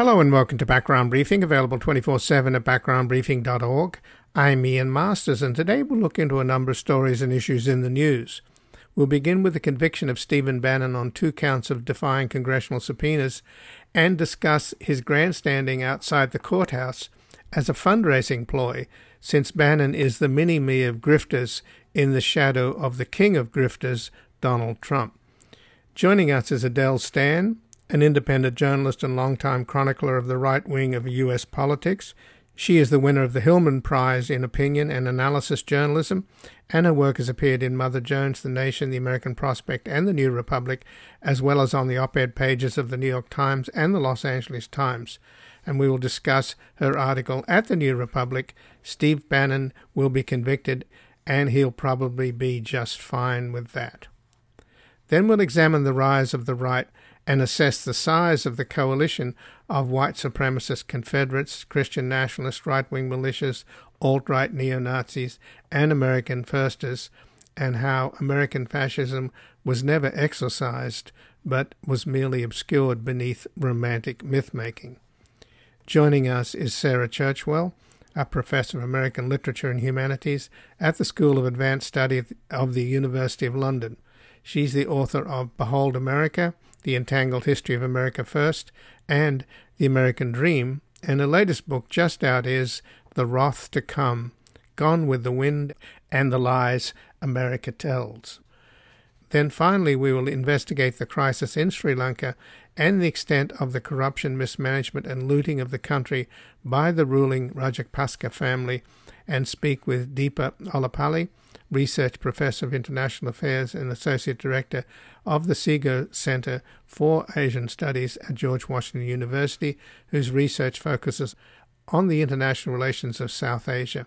Hello and welcome to Background Briefing, available 24 7 at backgroundbriefing.org. I'm Ian Masters, and today we'll look into a number of stories and issues in the news. We'll begin with the conviction of Stephen Bannon on two counts of defying congressional subpoenas and discuss his grandstanding outside the courthouse as a fundraising ploy, since Bannon is the mini me of grifters in the shadow of the king of grifters, Donald Trump. Joining us is Adele Stan, an independent journalist and longtime chronicler of the right wing of U.S. politics. She is the winner of the Hillman Prize in Opinion and Analysis Journalism, and her work has appeared in Mother Jones, The Nation, The American Prospect, and The New Republic, as well as on the op ed pages of The New York Times and The Los Angeles Times. And we will discuss her article at The New Republic Steve Bannon will be convicted, and he'll probably be just fine with that. Then we'll examine the rise of the right and assess the size of the coalition of white supremacist Confederates, Christian nationalist right wing militias, alt right neo Nazis, and American firsters, and how American fascism was never exorcised but was merely obscured beneath romantic myth making. Joining us is Sarah Churchwell, a professor of American Literature and Humanities at the School of Advanced Study of the University of London. She's the author of Behold America the Entangled History of America First, and The American Dream, and the latest book just out is The Wrath to Come Gone with the Wind and the Lies America Tells. Then finally, we will investigate the crisis in Sri Lanka and the extent of the corruption, mismanagement, and looting of the country by the ruling Rajapaksa family and speak with Deepa Ollapally, Research Professor of International Affairs and Associate Director of the Sigur Center for Asian Studies at George Washington University, whose research focuses on the international relations of South Asia.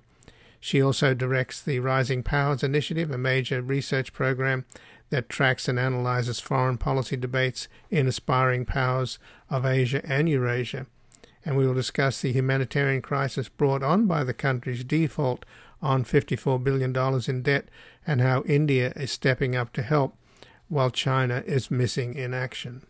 She also directs the Rising Powers Initiative, a major research program that tracks and analyzes foreign policy debates in aspiring powers of Asia and Eurasia. And we will discuss the humanitarian crisis brought on by the country's default on $54 billion in debt and how India is stepping up to help while China is missing in action.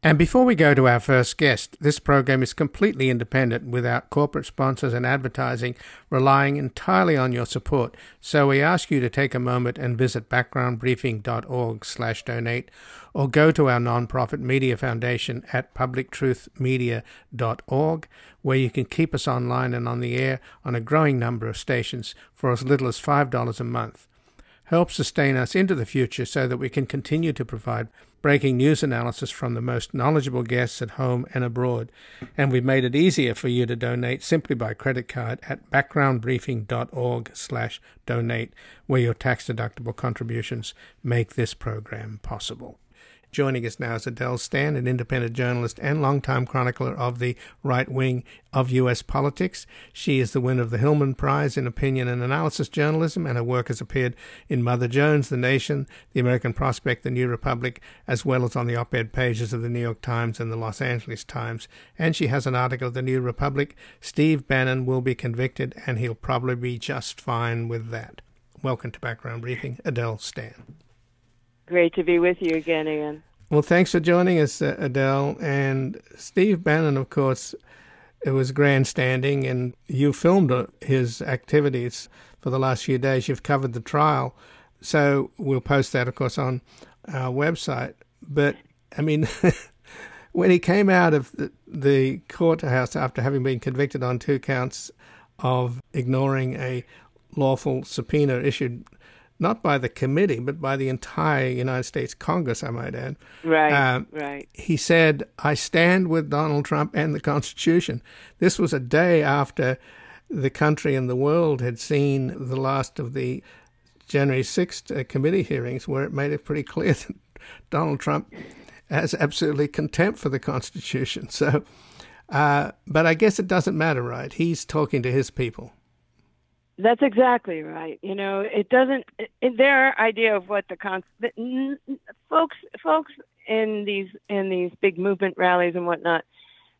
And before we go to our first guest, this program is completely independent without corporate sponsors and advertising, relying entirely on your support. So we ask you to take a moment and visit backgroundbriefing.org/donate or go to our nonprofit media foundation at publictruthmedia.org where you can keep us online and on the air on a growing number of stations for as little as $5 a month help sustain us into the future so that we can continue to provide breaking news analysis from the most knowledgeable guests at home and abroad. And we've made it easier for you to donate simply by credit card at backgroundbriefing.org slash donate, where your tax-deductible contributions make this program possible. Joining us now is Adele Stan, an independent journalist and longtime chronicler of the right wing of U.S. politics. She is the winner of the Hillman Prize in Opinion and Analysis Journalism, and her work has appeared in Mother Jones, The Nation, The American Prospect, The New Republic, as well as on the op ed pages of the New York Times and the Los Angeles Times. And she has an article, The New Republic Steve Bannon will be convicted, and he'll probably be just fine with that. Welcome to Background Briefing, Adele Stan. Great to be with you again, Ian. Well, thanks for joining us, uh, Adele. And Steve Bannon, of course, it was grandstanding, and you filmed uh, his activities for the last few days. You've covered the trial. So we'll post that, of course, on our website. But, I mean, when he came out of the, the courthouse after having been convicted on two counts of ignoring a lawful subpoena issued not by the committee, but by the entire United States Congress, I might add. Right, uh, right. He said, I stand with Donald Trump and the Constitution. This was a day after the country and the world had seen the last of the January 6th uh, committee hearings, where it made it pretty clear that Donald Trump has absolutely contempt for the Constitution. So, uh, but I guess it doesn't matter, right? He's talking to his people. That's exactly right. You know, it doesn't. It, their idea of what the con, folks, folks in these in these big movement rallies and whatnot,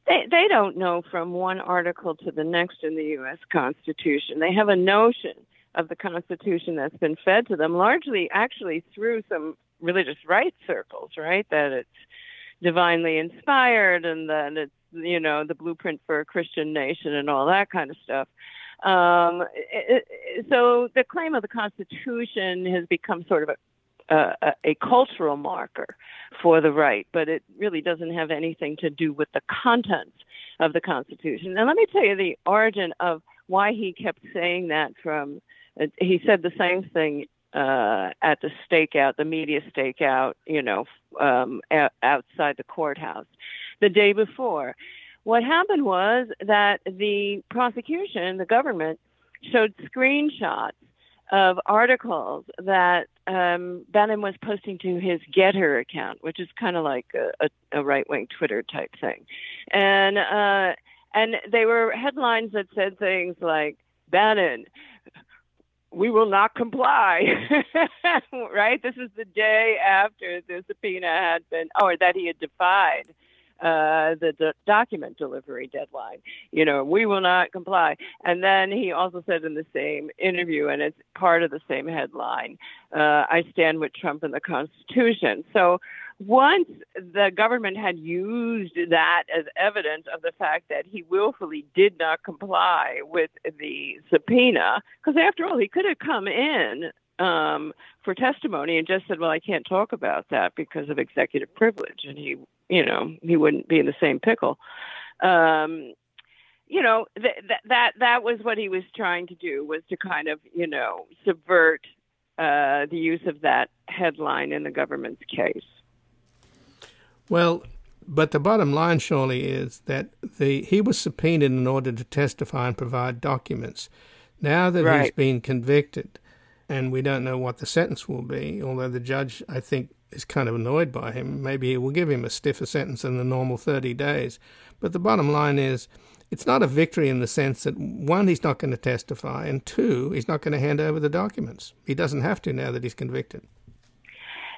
they they don't know from one article to the next in the U.S. Constitution. They have a notion of the Constitution that's been fed to them, largely actually through some religious rights circles, right? That it's divinely inspired and that it's you know, the blueprint for a Christian nation and all that kind of stuff. Um, it, it, so the claim of the Constitution has become sort of a a, a, cultural marker for the right, but it really doesn't have anything to do with the contents of the Constitution. And let me tell you the origin of why he kept saying that from, uh, he said the same thing uh, at the stakeout, the media stakeout, you know, um, a- outside the courthouse the day before. What happened was that the prosecution, the government, showed screenshots of articles that um, Bannon was posting to his GETTR account, which is kind of like a, a, a right wing Twitter type thing, and uh, and they were headlines that said things like Bannon we will not comply. right? This is the day after the subpoena had been, or that he had defied uh, the, the document delivery deadline. You know, we will not comply. And then he also said in the same interview, and it's part of the same headline, uh, I stand with Trump and the Constitution. So once the government had used that as evidence of the fact that he willfully did not comply with the subpoena, because after all, he could have come in um, for testimony and just said, "Well, I can't talk about that because of executive privilege," and he, you know, he wouldn't be in the same pickle. Um, you know, th- th- that that was what he was trying to do was to kind of, you know, subvert uh, the use of that headline in the government's case. Well, but the bottom line surely is that the he was subpoenaed in order to testify and provide documents. Now that right. he's been convicted, and we don't know what the sentence will be, although the judge, I think, is kind of annoyed by him. Maybe he will give him a stiffer sentence than the normal 30 days. But the bottom line is, it's not a victory in the sense that one, he's not going to testify, and two, he's not going to hand over the documents. He doesn't have to now that he's convicted.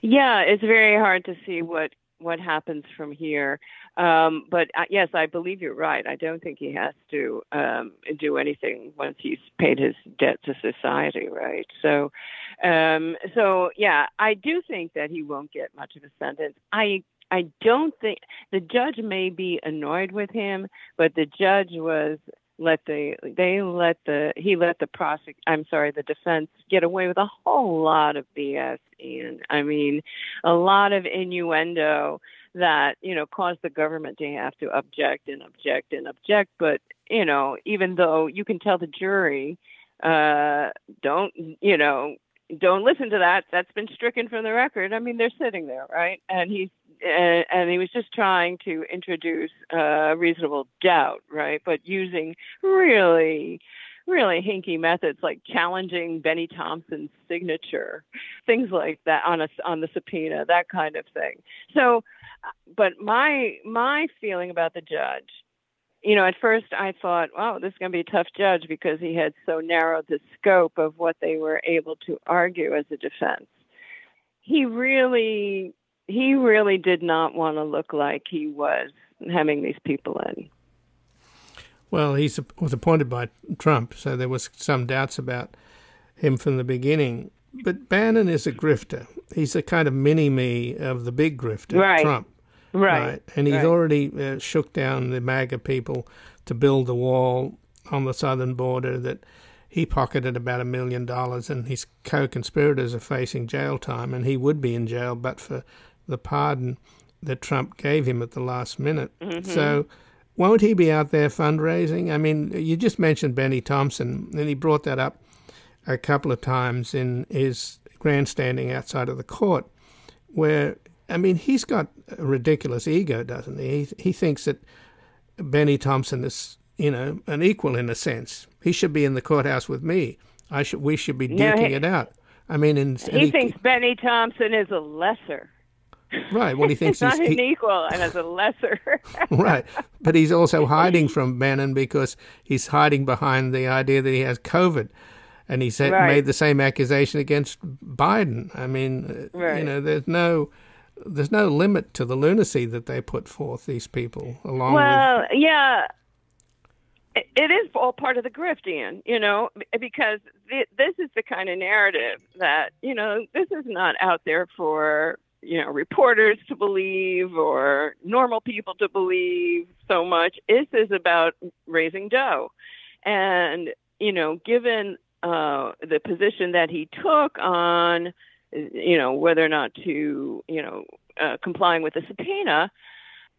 Yeah, it's very hard to see what what happens from here. Um, but uh, yes, I believe you're right. I don't think he has to um, do anything once he's paid his debt to society, right? So, um, so yeah, I do think that he won't get much of a sentence. I I don't think the judge may be annoyed with him, but the judge was let the they let the he let the prosec I'm sorry the defense get away with a whole lot of BS and I mean a lot of innuendo that you know caused the government to have to object and object and object but you know even though you can tell the jury uh don't you know don't listen to that that's been stricken from the record I mean they're sitting there right and he's and, and he was just trying to introduce uh, reasonable doubt, right? But using really, really hinky methods like challenging Bennie Thompson's signature, things like that on a on the subpoena, that kind of thing. So, but my my feeling about the judge you know, at first I thought, wow, this is going to be a tough judge because he had so narrowed the scope of what they were able to argue as a defense. He really he really did not want to look like he was having these people in. Well, he was appointed by Trump, so there was some doubts about him from the beginning. But Bannon is a grifter. He's a kind of mini me of the big grifter, right. Trump. Right. right. And he's right. already uh, shook down the MAGA people to build the wall on the southern border that he pocketed about a million dollars, and his co conspirators are facing jail time, and he would be in jail but for the pardon that Trump gave him at the last minute. Mm-hmm. So won't he be out there fundraising? I mean, you just mentioned Bennie Thompson, and he brought that up a couple of times in his grandstanding outside of the court, where I mean, he's got a ridiculous ego, doesn't he? He, he thinks that Bennie Thompson is, you know, an equal in a sense. He should be in the courthouse with me. I should. We should be duking he, it out. I mean, in, he, he thinks Bennie Thompson is a lesser. Right. Well, he thinks he's, he's not he, an equal and as a lesser. right. But he's also hiding from Bannon because he's hiding behind the idea that he has COVID. And he said, right. made the same accusation against Biden. I mean, uh, right. you know, there's no there's no limit to the lunacy that they put forth. These people, along well, with yeah, it is all part of the grift, Ian. You know, because this is the kind of narrative that you know this is not out there for you know reporters to believe or normal people to believe so much. This is about raising dough, and you know, given uh, the position that he took on, you know, whether or not to, you know, uh, complying with the subpoena,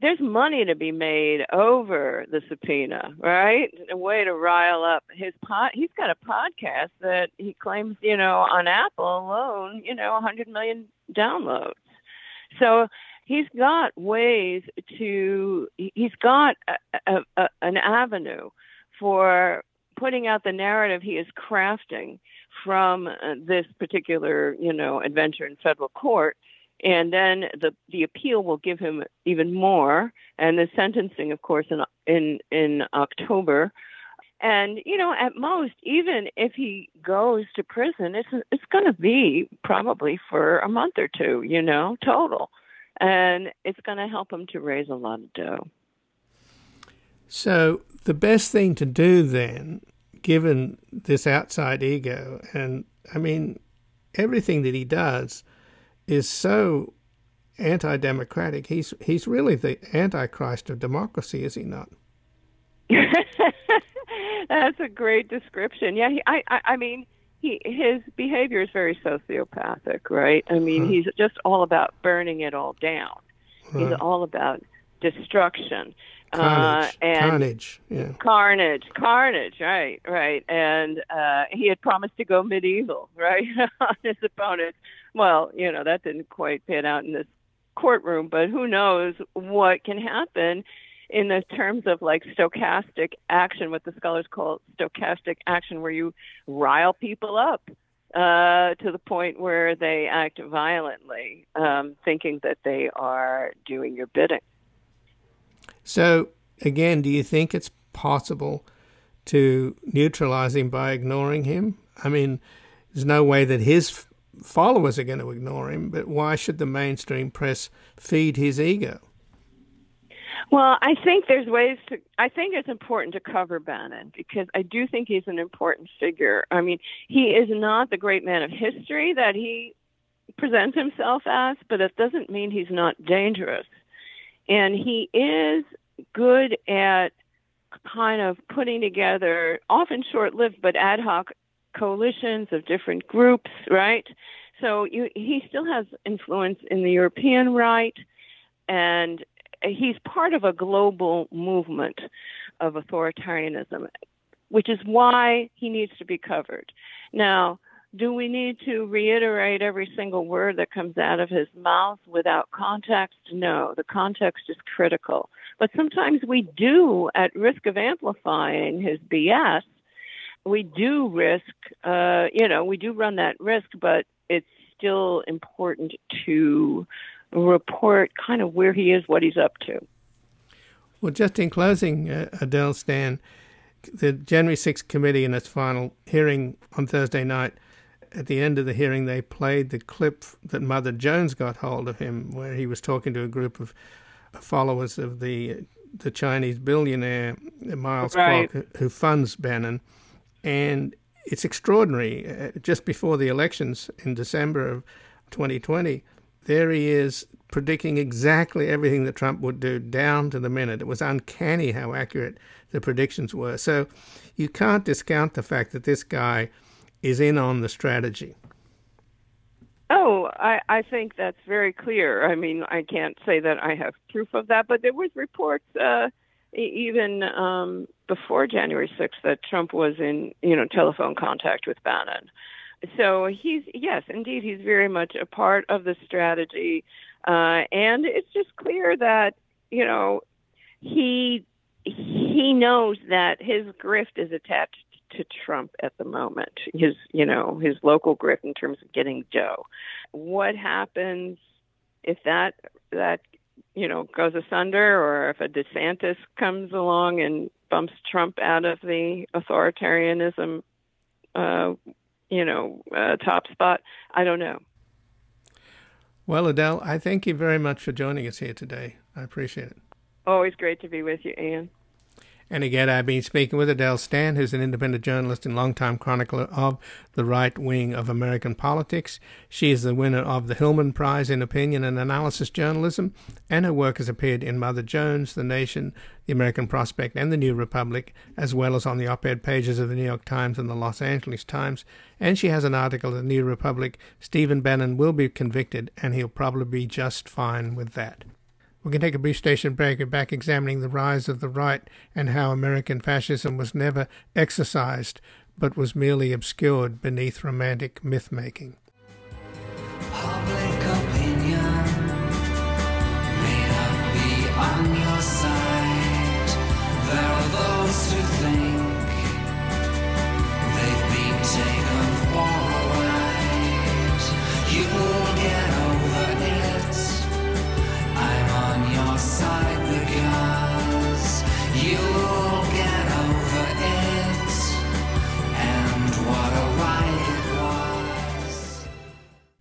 there's money to be made over the subpoena, right? A way to rile up his pod. He's got a podcast that he claims, you know, on Apple alone, you know, 100 million downloads. So he's got ways to. He's got a, a, a, an avenue for putting out the narrative he is crafting from uh, this particular, you know, adventure in federal court and then the the appeal will give him even more, and the sentencing, of course, in in in October. And you know, at most, even if he goes to prison, it's it's going to be probably for a month or two, you know, total, and it's going to help him to raise a lot of dough. So the best thing to do then, given this outside ego, and I mean, everything that he does is so anti-democratic. He's he's really the antichrist of democracy, is he not? That's a great description. Yeah, he, I, I I mean, he his behavior is very sociopathic, right? I mean, he's just all about burning it all down. Right. He's all about destruction. Carnage, uh, and carnage, yeah. Carnage, carnage, right, right. And uh, he had promised to go medieval, right, on his opponent. Well, you know, that didn't quite pan out in this courtroom, but who knows what can happen in the terms of like stochastic action, what the scholars call stochastic action, where you rile people up uh, to the point where they act violently, um, thinking that they are doing your bidding. So, again, do you think it's possible to neutralize him by ignoring him? I mean, there's no way that his followers are going to ignore him, but why should the mainstream press feed his ego? Well, I think there's ways to. I think it's important to cover Bannon because I do think he's an important figure. I mean, he is not the great man of history that he presents himself as, but it doesn't mean he's not dangerous. And he is good at kind of putting together, often short lived, but ad hoc coalitions of different groups, right? So you, he still has influence in the European right, and he's part of a global movement of authoritarianism, which is why he needs to be covered. Now, do we need to reiterate every single word that comes out of his mouth without context? No, the context is critical. But sometimes we do, at risk of amplifying his BS, we do risk, uh, you know, we do run that risk, but it's still important to report kind of where he is, what he's up to. Well, just in closing, uh, Adele Stan, the January 6th committee in its final hearing on Thursday night, at the end of the hearing, they played the clip that Mother Jones got hold of him, where he was talking to a group of followers of the the Chinese billionaire Miles right. Kwok, who funds Bannon and it's extraordinary. Uh, just before the elections in December of 2020, there he is predicting exactly everything that Trump would do down to the minute. It was uncanny how accurate the predictions were. So you can't discount the fact that this guy is in on the strategy. Oh, I, I think that's very clear. I mean, I can't say that I have proof of that, but there was reports uh, even um, before January 6th that Trump was in, you know, telephone contact with Bannon. So he's yes, indeed, he's very much a part of the strategy, uh, and it's just clear that you know he he knows that his grift is attached to Trump at the moment. His you know his local grip in terms of getting Joe. What happens if that that you know goes asunder, or if a DeSantis comes along and bumps Trump out of the authoritarianism, uh, you know, uh, top spot. I don't know. Well, Adele, I thank you very much for joining us here today. I appreciate it. Always great to be with you, Ian. And again, I've been speaking with Adele Stan, who's an independent journalist and longtime chronicler of the right wing of American politics. She is the winner of the Hillman Prize in Opinion and Analysis Journalism, and her work has appeared in Mother Jones, The Nation, The American Prospect, and The New Republic, as well as on the op ed pages of the New York Times and the Los Angeles Times. And she has an article in The New Republic Stephen Bannon will be convicted, and he'll probably be just fine with that. We can take a brief station break and back examining the rise of the right and how American fascism was never exorcised but was merely obscured beneath romantic myth making.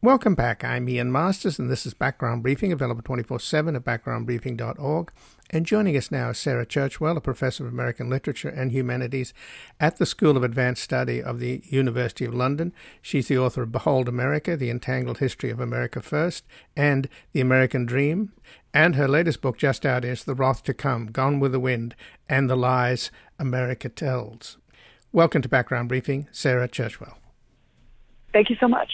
Welcome back. I'm Ian Masters, and this is Background Briefing, available 24 7 at backgroundbriefing.org. And joining us now is Sarah Churchwell, a professor of American Literature and Humanities at the School of Advanced Study of the University of London. She's the author of Behold America, The Entangled History of America First, and The American Dream. And her latest book, just out, is The Wrath to Come, Gone with the Wind, and the Lies America Tells. Welcome to Background Briefing, Sarah Churchwell. Thank you so much.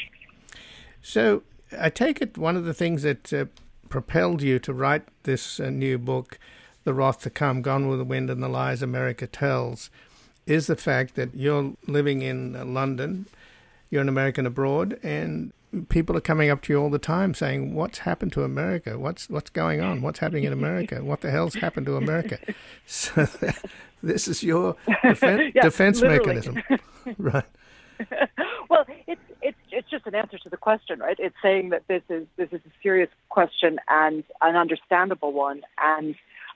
So, I take it one of the things that uh, propelled you to write this uh, new book, The Wrath to Come Gone with the Wind and the Lies America Tells, is the fact that you're living in uh, London, you're an American abroad, and people are coming up to you all the time saying, "What's happened to America? What's what's going on? What's happening in America? What the hell's happened to America?" So this is your defen- Yeah, defense literally. mechanism, right? well, it's it's it's just an answer to the question, right? It's saying that this is this is a serious question and an understandable one, and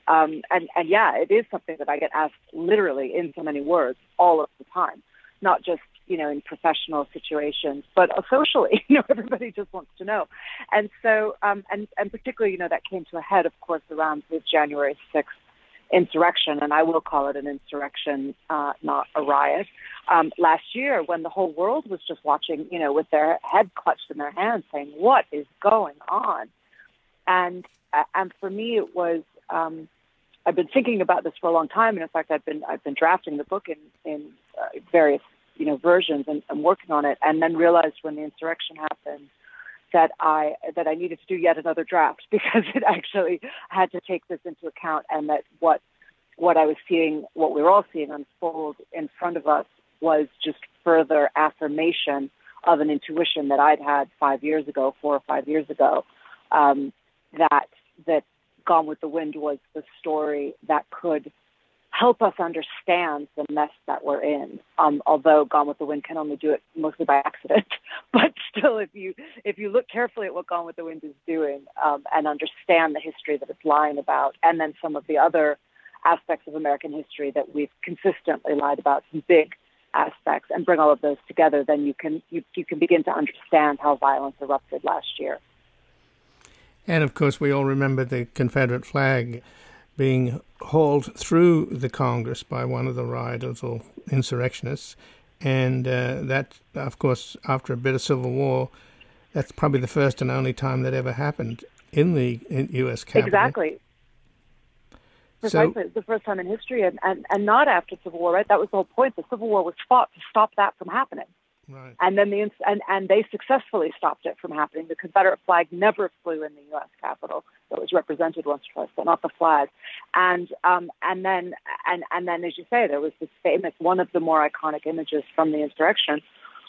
um, and and yeah, it is something that I get asked literally in so many words all of the time, not just you know in professional situations, but socially. You know, everybody just wants to know, and so um, and and particularly you know that came to a head, of course, around the January sixth insurrection, and I will call it an insurrection, uh, not a riot. Um, last year, when the whole world was just watching, you know, with their head clutched in their hands, saying, "What is going on?" And uh, and for me, it was. Um, I've been thinking about this for a long time, and in fact, I've been I've been drafting the book in in uh, various you know versions and, and working on it, and then realized when the insurrection happened that I that I needed to do yet another draft because it actually had to take this into account and that what what I was seeing, what we were all seeing unfold in front of us was just further affirmation of an intuition that I'd had five years ago, four or five years ago, um, that that Gone with the Wind was the story that could help us understand the mess that we're in. Um, although Gone with the Wind can only do it mostly by accident, but still, if you if you look carefully at what Gone with the Wind is doing um, and understand the history that it's lying about, and then some of the other aspects of American history that we've consistently lied about, some big aspects, and bring all of those together, then you can you, you can begin to understand how violence erupted last year. And of course, we all remember the Confederate flag being hauled through the Congress by one of the rioters or insurrectionists. And uh, that, of course, after a bit of civil war, that's probably the first and only time that ever happened in the in U.S. Capitol. Exactly. So, Precisely. it's the first time in history, and, and, and not after Civil War, right? That was the whole point. The Civil War was fought to stop that from happening. Right. And then the and, and they successfully stopped it from happening. The Confederate flag never flew in the U.S. Capitol. It was represented once or twice, but not the flag. And um, and then and and then, as you say, there was this famous one of the more iconic images from the insurrection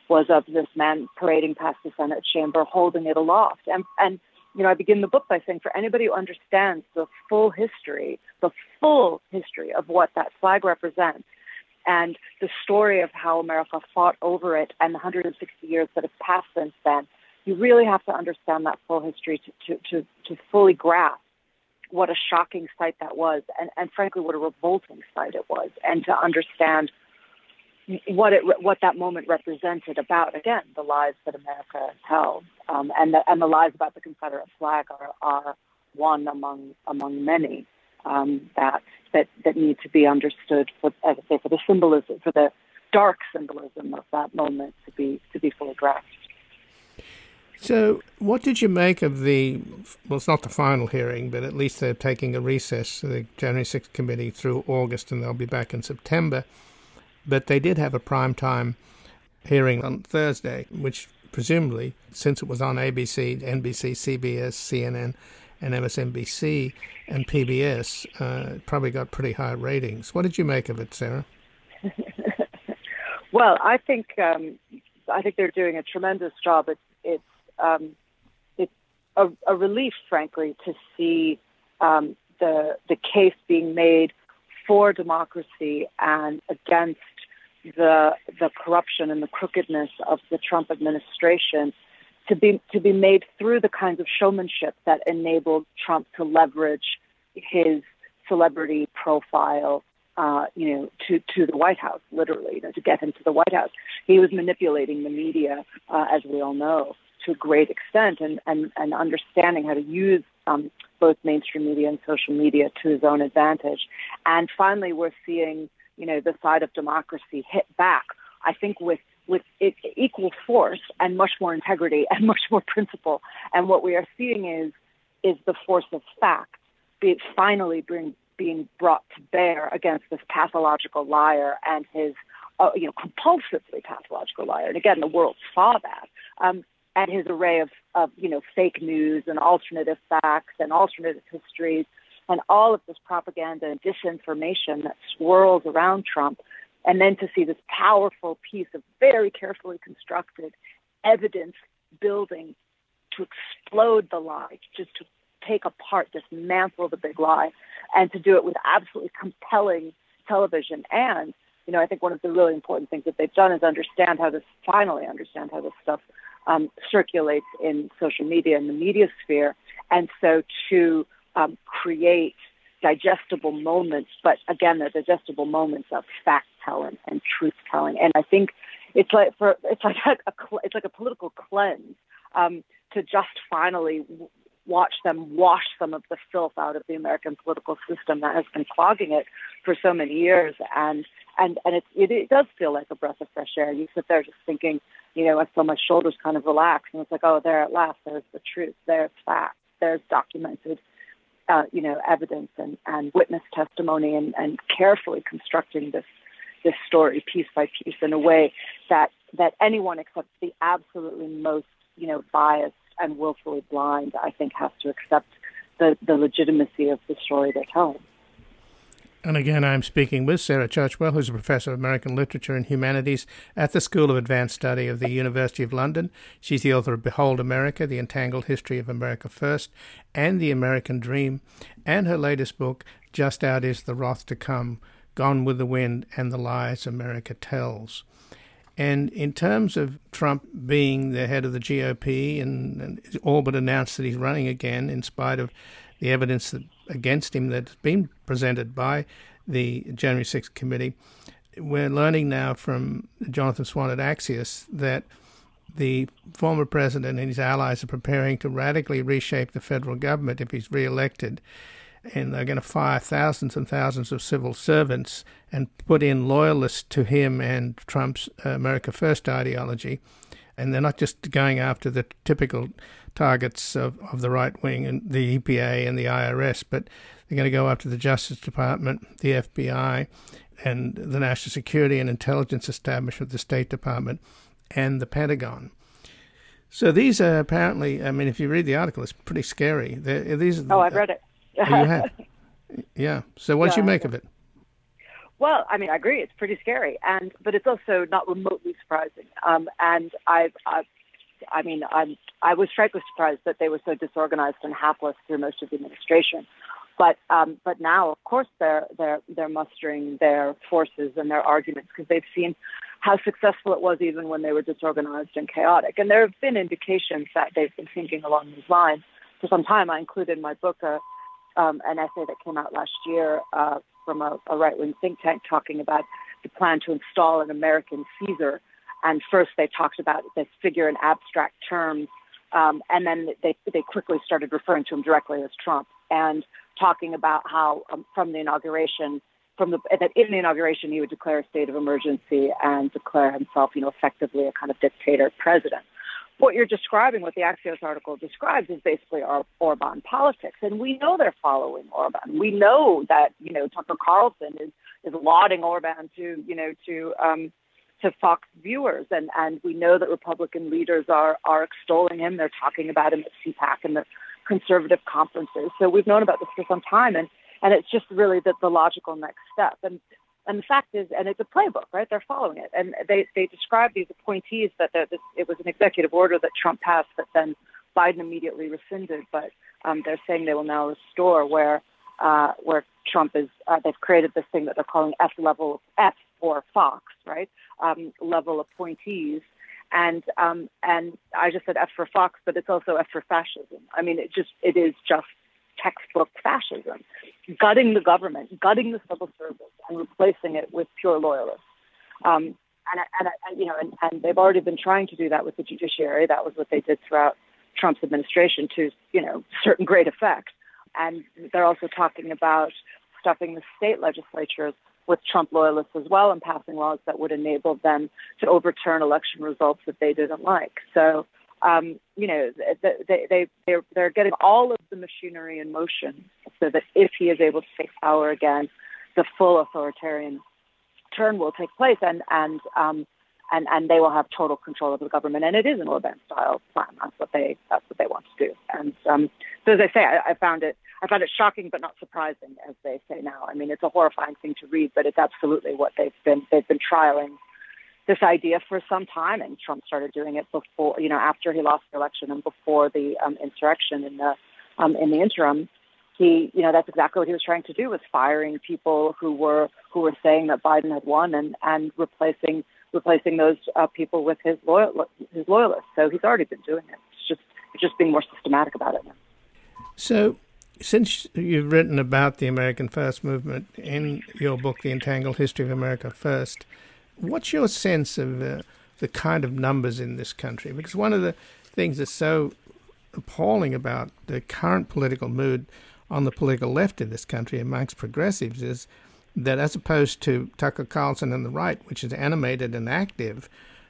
was of this man parading past the Senate chamber, holding it aloft. And and you know, I begin the book by saying, for anybody who understands the full history, the full history of what that flag represents, and the story of how America fought over it and the 160 years that have passed since then, you really have to understand that full history to, to, to, to fully grasp what a shocking sight that was, and, and frankly, what a revolting sight it was, and to understand what it what that moment represented about again the lies that America tells, um, and the and the lies about the Confederate flag are are one among among many um, that that that need to be understood for, as I say, for the symbolism, for the dark symbolism of that moment to be to be fully grasped. So, what did you make of the? Well, it's not the final hearing, but at least they're taking a recess, the January 6th committee, through August, and they'll be back in September. But they did have a prime time hearing on Thursday, which presumably, since it was on ABC, NBC, CBS, CNN, and MSNBC and PBS, uh, probably got pretty high ratings. What did you make of it, Sarah? well, I think um, I think they're doing a tremendous job. It's it's um, it's a, a, relief, frankly, to see um, the the case being made for democracy and against the the corruption and the crookedness of the Trump administration to be to be made through the kinds of showmanship that enabled Trump to leverage his celebrity profile, uh, you know, to to the White House, literally, you know, to get him to the White House. He was manipulating the media, uh, as we all know, to a great extent, and and and understanding how to use um, both mainstream media and social media to his own advantage. And finally, we're seeing, you know, the side of democracy hit back. I think with with equal force and much more integrity and much more principle. And what we are seeing is is the force of fact be finally being being brought to bear against this pathological liar and his uh, you know compulsively pathological liar. And again, the world saw that. Um, and his array of, of you know fake news and alternative facts and alternative histories and all of this propaganda and disinformation that swirls around Trump and then to see this powerful piece of very carefully constructed evidence building to explode the lie, just to take apart, dismantle the big lie, and to do it with absolutely compelling television. And, you know, I think one of the really important things that they've done is understand how this, finally understand how this stuff um, circulates in social media and the media sphere. And so to um, create digestible moments, but again, they're digestible moments of fact telling and truth telling. And I think it's like for it's like a, it's like a political cleanse um, to just finally watch them wash some of the filth out of the American political system that has been clogging it for so many years. And and and it, it, it does feel like a breath of fresh air. You sit there just thinking, you know, I feel my shoulders kind of relax, and it's like, oh, there at last, there's the truth, there's fact, there's documented uh, you know, evidence and, and witness testimony and, and carefully constructing this this story piece by piece in a way that that anyone except the absolutely most, you know, biased and willfully blind, I think, has to accept the, the legitimacy of the story they're telling. And again, I'm speaking with Sarah Churchwell, who's a professor of American Literature and Humanities at the School of Advanced Study of the University of London. She's the author of Behold America, The Entangled History of America First, and The American Dream, and her latest book, Just Out Is the Wrath to Come Gone with the Wind and the Lies America Tells. And in terms of Trump being the head of the GOP and, and all but announced that he's running again, in spite of the evidence that against him that's been presented by the January 6th committee. We're learning now from Jonathan Swan at Axios that the former president and his allies are preparing to radically reshape the federal government if he's re-elected. And they're going to fire thousands and thousands of civil servants and put in loyalists to him and Trump's uh, America First ideology. And they're not just going after the typical targets of, of the right wing and the EPA and the IRS, but they're going to go after the Justice Department, the FBI, and the National Security and Intelligence Establishment, the State Department, and the Pentagon. So these are apparently, I mean, if you read the article, it's pretty scary. They're, these oh, I've read it. oh, you have? Yeah. So what did you make of it? Well, I mean, I agree. It's pretty scary, and but it's also not remotely surprising. Um, and I've, I've I mean, I'm, I was frankly surprised that they were so disorganized and hapless through most of the administration. But um, but now, of course, they're they're they're mustering their forces and their arguments because they've seen how successful it was even when they were disorganized and chaotic. And there have been indications that they've been thinking along these lines for some time. I included in my book a, um, an essay that came out last year uh, from a, a right wing think tank talking about the plan to install an American Caesar and first they talked about this figure in abstract terms, um, and then they, they quickly started referring to him directly as Trump. And talking about how um, from the inauguration, from the that in the inauguration he would declare a state of emergency and declare himself, you know, effectively a kind of dictator president. What you're describing, what the Axios article describes, is basically Or- Orban politics, and we know they're following Orban. We know that you know Tucker Carlson is is lauding Orban to you know to um, to Fox viewers, and and we know that Republican leaders are are extolling him. They're talking about him at CPAC and the conservative conferences. So we've known about this for some time, and and it's just really the, the logical next step. And and the fact is, and it's a playbook, right? They're following it, and they they describe these appointees that this, it was an executive order that Trump passed that then Biden immediately rescinded, but um, they're saying they will now restore where uh, where Trump is. Uh, they've created this thing that they're calling F level F or Fox, right? Um, level appointees and um, and I just said F for Fox, but it's also F for fascism. I mean, it just it is just textbook fascism, gutting the government, gutting the civil service, and replacing it with pure loyalists. Um, and, and, and you know, and, and they've already been trying to do that with the judiciary. That was what they did throughout Trump's administration, to you know certain great effect. And they're also talking about stuffing the state legislatures with Trump loyalists as well and passing laws that would enable them to overturn election results that they didn't like. So, um, you know, they, they, they're, they're getting all of the machinery in motion so that if he is able to take power again, the full authoritarian turn will take place and, and, um, and, and they will have total control of the government. And it is an Orban style plan. That's what they, that's what they want to do. And um, so as I say, I, I found it I found it shocking but not surprising, as they say now. I mean, it's a horrifying thing to read, but it's absolutely what they've been they've been trialing this idea for some time, and Trump started doing it before, you know, after he lost the election and before the um, insurrection in the um, in the interim. He, you know, that's exactly what he was trying to do was firing people who were who were saying that Biden had won and and replacing replacing those uh, people with his loyal his loyalists. So he's already been doing it. It's just just being more systematic about it. So since you've written about the American First movement in your book, The Entangled History of America First, what's your sense of uh, the kind of numbers in this country? Because one of the things that's so appalling about the current political mood on the political left in this country amongst progressives is that as opposed to Tucker Carlson and the right, which is animated and active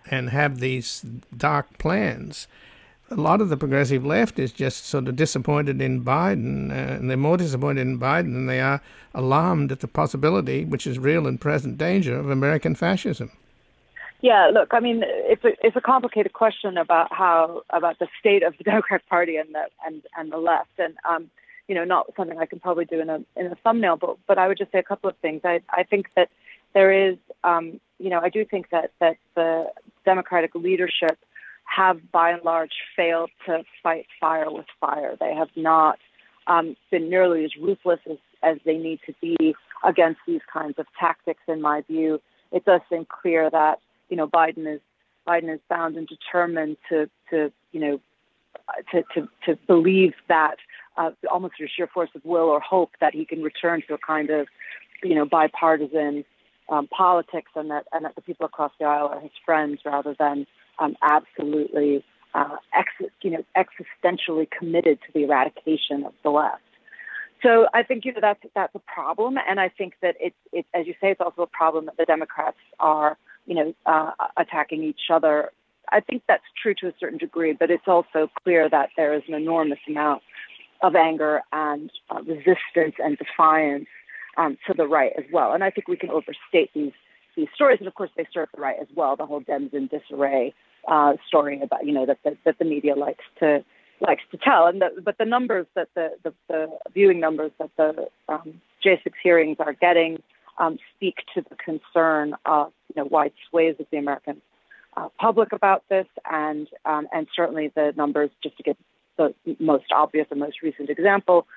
and have these dark plans, a lot of the progressive left is just sort of disappointed in Biden, uh, and they're more disappointed in Biden than they are alarmed at the possibility, which is real and present danger, of American fascism. Yeah, look, I mean, it's a it's a complicated question about how about the state of the Democratic Party and the and and the left, and um, you know, not something I can probably do in a in a thumbnail, but but I would just say a couple of things. I I think that there is, um, you know, I do think that that the Democratic leadership have by and large failed to fight fire with fire. They have not um, been nearly as ruthless as, as they need to be against these kinds of tactics. In my view, it does seem clear that you know Biden is Biden is bound and determined to to you know to to, to believe that uh, almost through sheer force of will or hope that he can return to a kind of you know bipartisan um, politics and that and that the people across the aisle are his friends rather than um, absolutely, uh, ex- you know, existentially committed to the eradication of the left. So I think you know that's that's a problem, and I think that it's it, as you say, it's also a problem that the Democrats are you know uh, attacking each other. I think that's true to a certain degree, but it's also clear that there is an enormous amount of anger and uh, resistance and defiance um, to the right as well. And I think we can overstate these these stories, and of course they serve the right as well. The whole Dems in disarray uh, story about you know that, that that the media likes to likes to tell, and the, but the numbers that the, the, the viewing numbers that the um, J6 hearings are getting um, speak to the concern of you know wide swathes of the American uh, public about this, and um, and certainly the numbers just to give the most obvious and most recent example,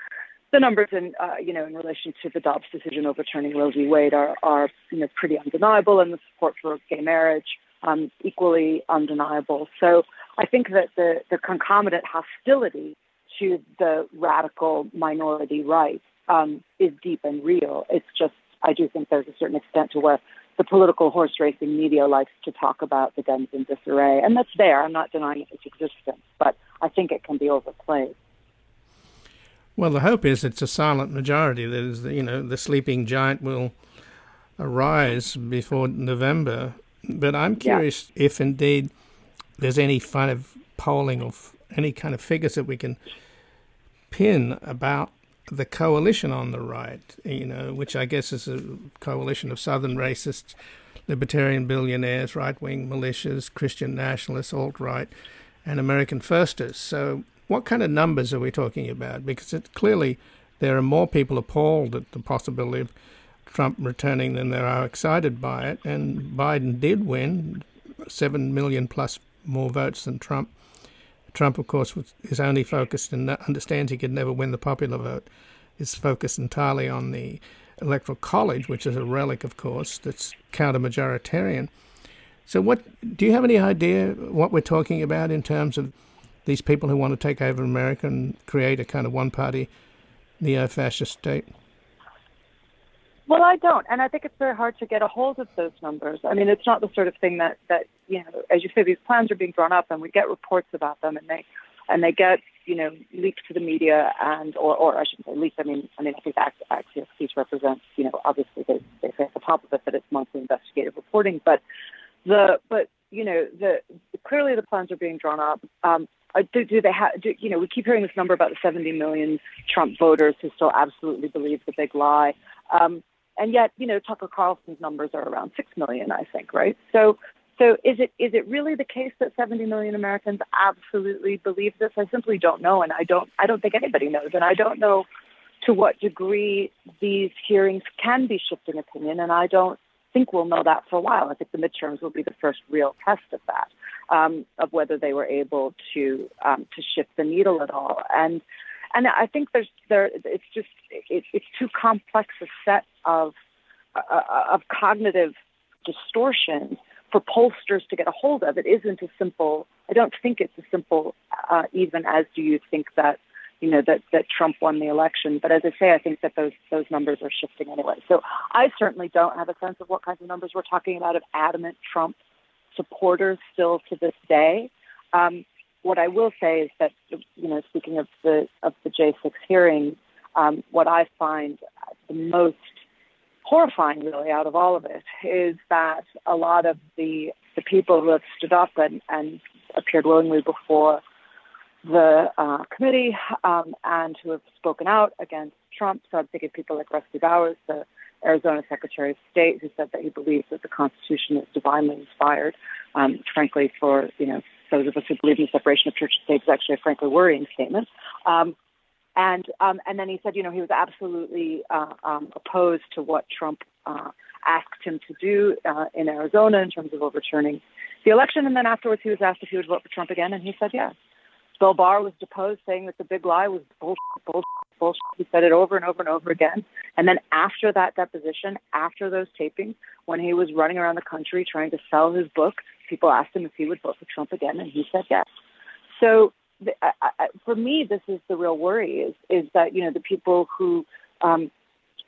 the numbers in uh, you know in relation to the Dobbs decision overturning Roe v. Wade are are you know pretty undeniable, and the support for gay marriage um, equally undeniable. So I think that the, the concomitant hostility to the radical minority right um, is deep and real. It's just, I do think there's a certain extent to where the political horse racing media likes to talk about the guns in disarray. And that's there. I'm not denying its existence, but I think it can be overplayed. Well, the hope is it's a silent majority. That is, you know, the sleeping giant will arise before November. But I'm curious yeah. if indeed there's any kind of polling or any kind of figures that we can pin about the coalition on the right, you know, which I guess is a coalition of southern racists, libertarian billionaires, right wing militias, Christian nationalists, alt right, and American firsters. So, what kind of numbers are we talking about? Because it, clearly there are more people appalled at the possibility of Trump returning than there are excited by it. And Biden did win, 7 million plus more votes than Trump. Trump, of course, is only focused and understands he could never win the popular vote, is focused entirely on the electoral college, which is a relic, of course, that's counter majoritarian. So, what do you have any idea what we're talking about in terms of these people who want to take over America and create a kind of one party neo fascist state? Well, I don't, and I think it's very hard to get a hold of those numbers. I mean, it's not the sort of thing that that you know, as you say, these plans are being drawn up, and we get reports about them, and they and they get you know leaked to the media, and or or I shouldn't say leaked. I mean, I mean, I think Axios piece represents you know obviously they they say at the top of it that it's monthly investigative reporting, but the but you know the clearly the plans are being drawn up. Um, do, do they have? Do You know, we keep hearing this number about the 70 million Trump voters who still absolutely believe the big lie. Um, and yet, you know, Tucker Carlson's numbers are around six million, I think, right? So, so is it is it really the case that 70 million Americans absolutely believe this? I simply don't know, and I don't I don't think anybody knows, and I don't know to what degree these hearings can be shifting opinion, and I don't think we'll know that for a while. I think the midterms will be the first real test of that, um, of whether they were able to um, to shift the needle at all, and and I think there's there it's just it, it's too complex a set of uh, of cognitive distortions for pollsters to get a hold of. It isn't as simple. I don't think it's as simple uh, even as do you think that you know that that Trump won the election. But as I say, I think that those those numbers are shifting anyway. So I certainly don't have a sense of what kinds of numbers we're talking about of adamant Trump supporters still to this day. Um, what I will say is that, you know, speaking of the of the J6 hearing, um, what I find the most horrifying, really, out of all of it, is that a lot of the the people who have stood up and, and appeared willingly before the uh, committee um, and who have spoken out against Trump. So I'm thinking people like Rusty Bowers, the Arizona Secretary of State, who said that he believes that the Constitution is divinely inspired. Um, frankly, for you know those of us who believe in the separation of church and state is actually a frankly worrying statement. Um, and um, and then he said, you know, he was absolutely uh, um, opposed to what Trump uh, asked him to do uh, in Arizona in terms of overturning the election. And then afterwards, he was asked if he would vote for Trump again, and he said yes. Bill Barr was deposed, saying that the big lie was bullshit, bullshit, bullshit. He said it over and over and over again. And then after that deposition, after those tapings, when he was running around the country trying to sell his book, people asked him if he would vote for Trump again, and he said yes. So the, I, I, for me, this is the real worry: is is that you know the people who um,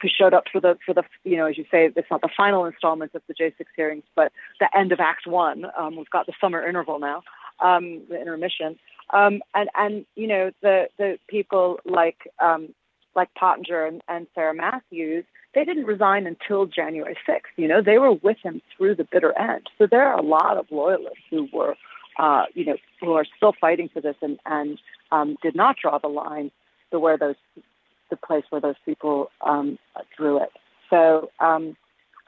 who showed up for the for the you know as you say it's not the final installment of the J6 hearings, but the end of Act One. Um, we've got the summer interval now, um, the intermission, um, and and you know the the people like um, like Pottinger and, and Sarah Matthews they didn't resign until January 6th. You know, they were with him through the bitter end. So there are a lot of loyalists who were, uh, you know, who are still fighting for this and, and um, did not draw the line to where those, the place where those people um, drew it. So um,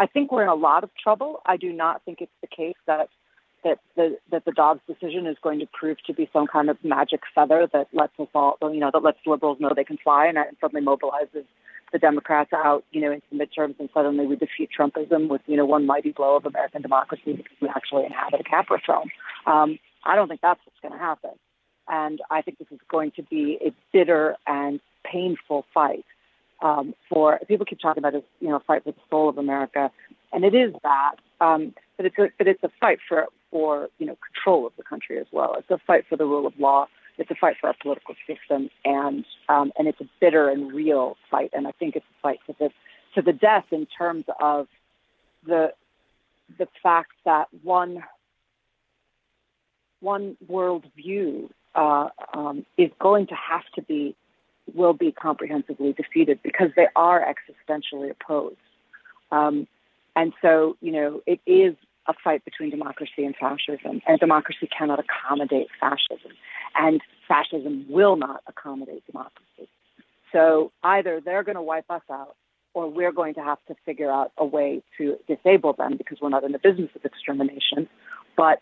I think we're in a lot of trouble. I do not think it's the case that that the that the Dobbs decision is going to prove to be some kind of magic feather that lets us all, you know, that lets liberals know they can fly and, and suddenly mobilizes the Democrats out, you know, into the midterms, and suddenly we defeat Trumpism with, you know, one mighty blow of American democracy because we actually inhabit a Capra throne. Um, I don't think that's what's going to happen, and I think this is going to be a bitter and painful fight um, for people keep talking about this, you know, fight for the soul of America, and it is that, um, but it's a, but it's a fight for for you know control of the country as well. It's a fight for the rule of law it's a fight for our political system, and um, and it's a bitter and real fight. And I think it's a fight to the to the death in terms of the the fact that one one world view uh, um, is going to have to be will be comprehensively defeated because they are existentially opposed. Um, and so, you know, it is a fight between democracy and fascism, and democracy cannot accommodate fascism, and fascism will not accommodate democracy. So either they're going to wipe us out, or we're going to have to figure out a way to disable them because we're not in the business of extermination, but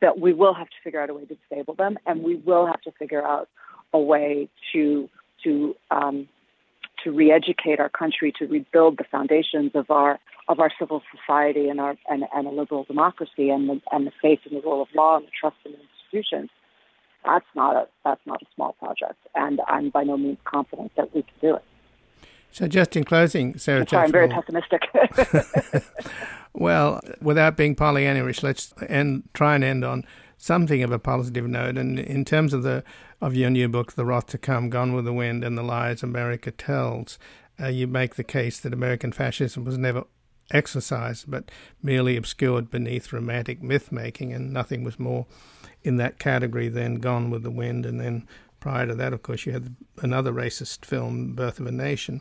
that we will have to figure out a way to disable them, and we will have to figure out a way to to um, to re-educate our country, to rebuild the foundations of our of our civil society and our and, and a liberal democracy and the, and the faith in the rule of law and the trust in institutions. That's not a that's not a small project, and I'm by no means confident that we can do it. So, just in closing, Sarah I'm, I'm very pessimistic. well, without being Pollyannish, let's end, try and end on something of a positive note. And in terms of the of your new book, The Wrath to Come, Gone with the Wind and the Lies America Tells, uh, you make the case that American fascism was never exercised, but merely obscured beneath romantic myth making, and nothing was more in that category than Gone with the Wind. And then prior to that, of course, you had another racist film, Birth of a Nation.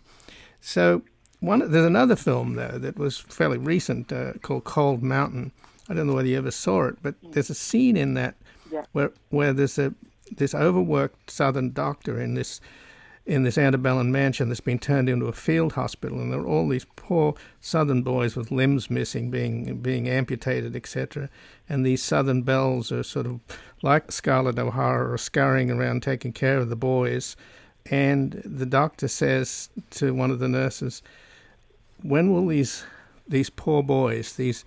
So one, there's another film though that was fairly recent uh, called Cold Mountain. I don't know whether you ever saw it, but there's a scene in that yeah. where where there's a this overworked Southern doctor in this in this antebellum mansion that's been turned into a field hospital, and there are all these poor Southern boys with limbs missing, being being amputated, etc. And these Southern belles are sort of like Scarlett O'Hara, are scurrying around taking care of the boys. And the doctor says to one of the nurses, "When will these these poor boys, these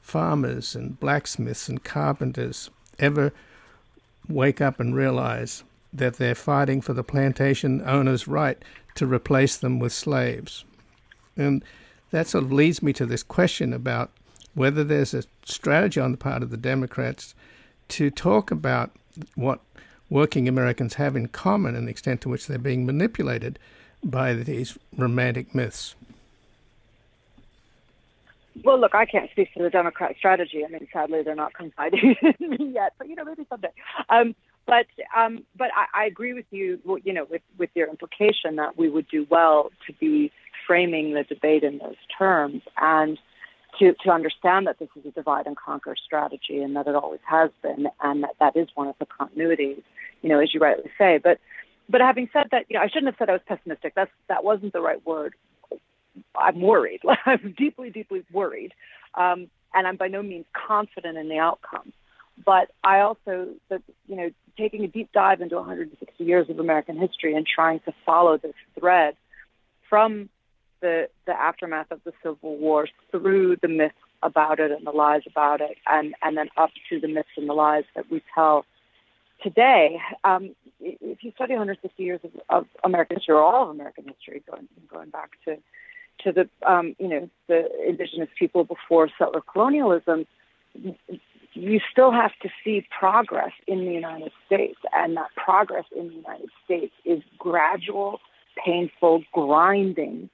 farmers and blacksmiths and carpenters, ever wake up and realize that they're fighting for the plantation owner's right to replace them with slaves. And that sort of leads me to this question about whether there's a strategy on the part of the Democrats to talk about what working Americans have in common and the extent to which they're being manipulated by these romantic myths. Well, look, I can't speak to the Democrat strategy. I mean, sadly, they're not confiding in me yet, but you know, maybe someday. Um, but um, but I, I agree with you. You know, with with your implication that we would do well to be framing the debate in those terms and to to understand that this is a divide and conquer strategy and that it always has been and that that is one of the continuities. You know, as you rightly say. But but having said that, you know, I shouldn't have said I was pessimistic. That's that wasn't the right word. I'm worried. I'm deeply, deeply worried, um, and I'm by no means confident in the outcome. But I also, that you know, taking a deep dive into 160 years of American history and trying to follow this thread from the the aftermath of the Civil War through the myths about it and the lies about it, and and then up to the myths and the lies that we tell today. Um, if you study 160 years of, of American history, or all of American history, going going back to to the um, you know the indigenous people before settler colonialism, you still have to see progress in the United States, and that progress in the United States is gradual, painful, grinding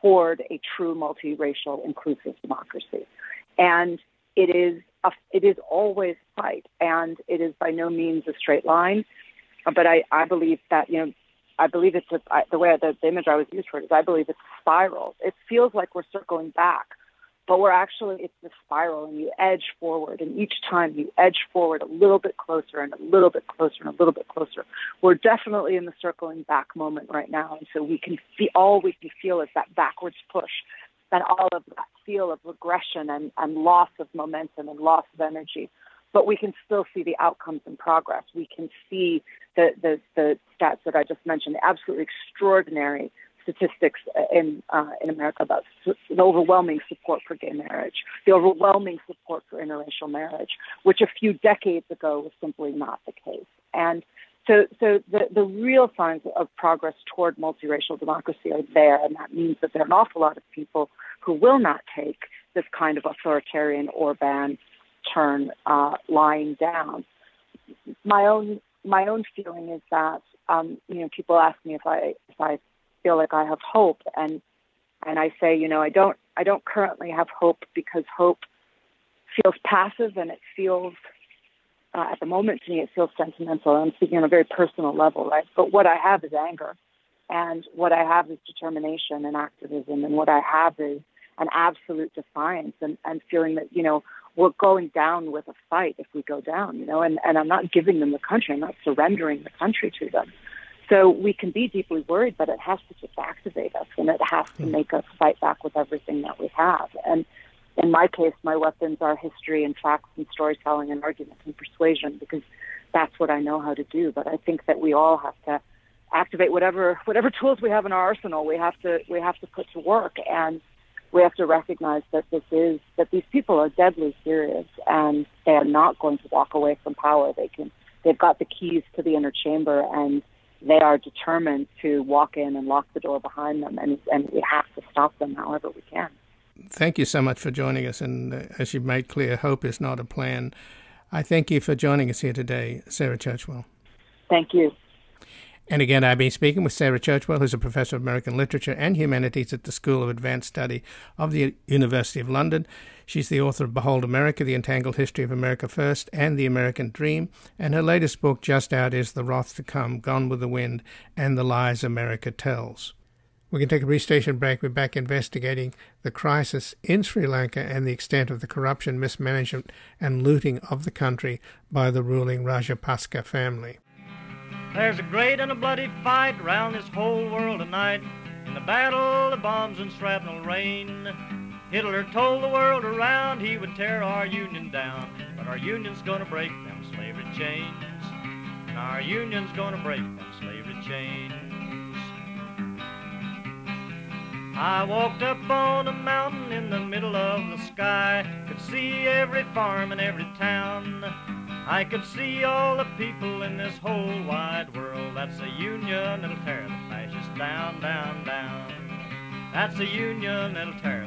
toward a true multiracial, inclusive democracy, and it is a, it is always a fight, and it is by no means a straight line. But I, I believe that you know I believe it's a, I, the way the, the image I was used for it is I believe it's a spiral. It feels like we're circling back, but we're actually it's the spiral, and you edge forward, and each time you edge forward a little bit closer and a little bit closer and a little bit closer. We're definitely in the circling back moment right now, and so we can feel all we can feel is that backwards push, and all of that feel of regression and, and loss of momentum and loss of energy but we can still see the outcomes and progress. We can see the, the, the stats that I just mentioned, absolutely extraordinary statistics in uh, in America about the overwhelming support for gay marriage, the overwhelming support for interracial marriage, which a few decades ago was simply not the case. And so, so the, the real signs of progress toward multiracial democracy are there, and that means that there are an awful lot of people who will not take this kind of authoritarian Orban turn uh, lying down. My own my own feeling is that um, you know people ask me if I if I feel like I have hope and and I say you know I don't I don't currently have hope because hope feels passive and it feels uh, at the moment, to me, it feels sentimental. I'm speaking on a very personal level, right? But what I have is anger, and what I have is determination and activism, and what I have is an absolute defiance and, and feeling that you know we're going down with a fight if we go down, you know. And and I'm not giving them the country. I'm not surrendering the country to them. So we can be deeply worried, but it has to just activate us, and it has to make us fight back with everything that we have. And in my case, my weapons are history and facts and storytelling and argument and persuasion because that's what I know how to do. But I think that we all have to activate whatever whatever tools we have in our arsenal. We have to we have to put to work, and we have to recognize that this is that these people are deadly serious, and they are not going to walk away from power. They can they've got the keys to the inner chamber, and they are determined to walk in and lock the door behind them, and and we have to stop them however we can thank you so much for joining us. And uh, as you've made clear, hope is not a plan. I thank you for joining us here today, Sarah Churchwell. Thank you. And again, I've been speaking with Sarah Churchwell, who's a professor of American literature and humanities at the School of Advanced Study of the University of London. She's the author of Behold America, The Entangled History of America First and the American Dream. And her latest book, just out, is The Wrath to Come, Gone with the Wind, and the Lies America Tells. We can take a brief station break. We're back investigating the crisis in Sri Lanka and the extent of the corruption, mismanagement, and looting of the country by the ruling Rajapaksa family. There's a great and a bloody fight round this whole world tonight. In the battle, the bombs and shrapnel rain. Hitler told the world around he would tear our union down. But our union's gonna break them slavery chains. And our union's gonna break them slavery chains. I walked up on a mountain in the middle of the sky. Could see every farm and every town. I could see all the people in this whole wide world. That's a union that'll tear the fascists down, down, down. That's a union that'll tear.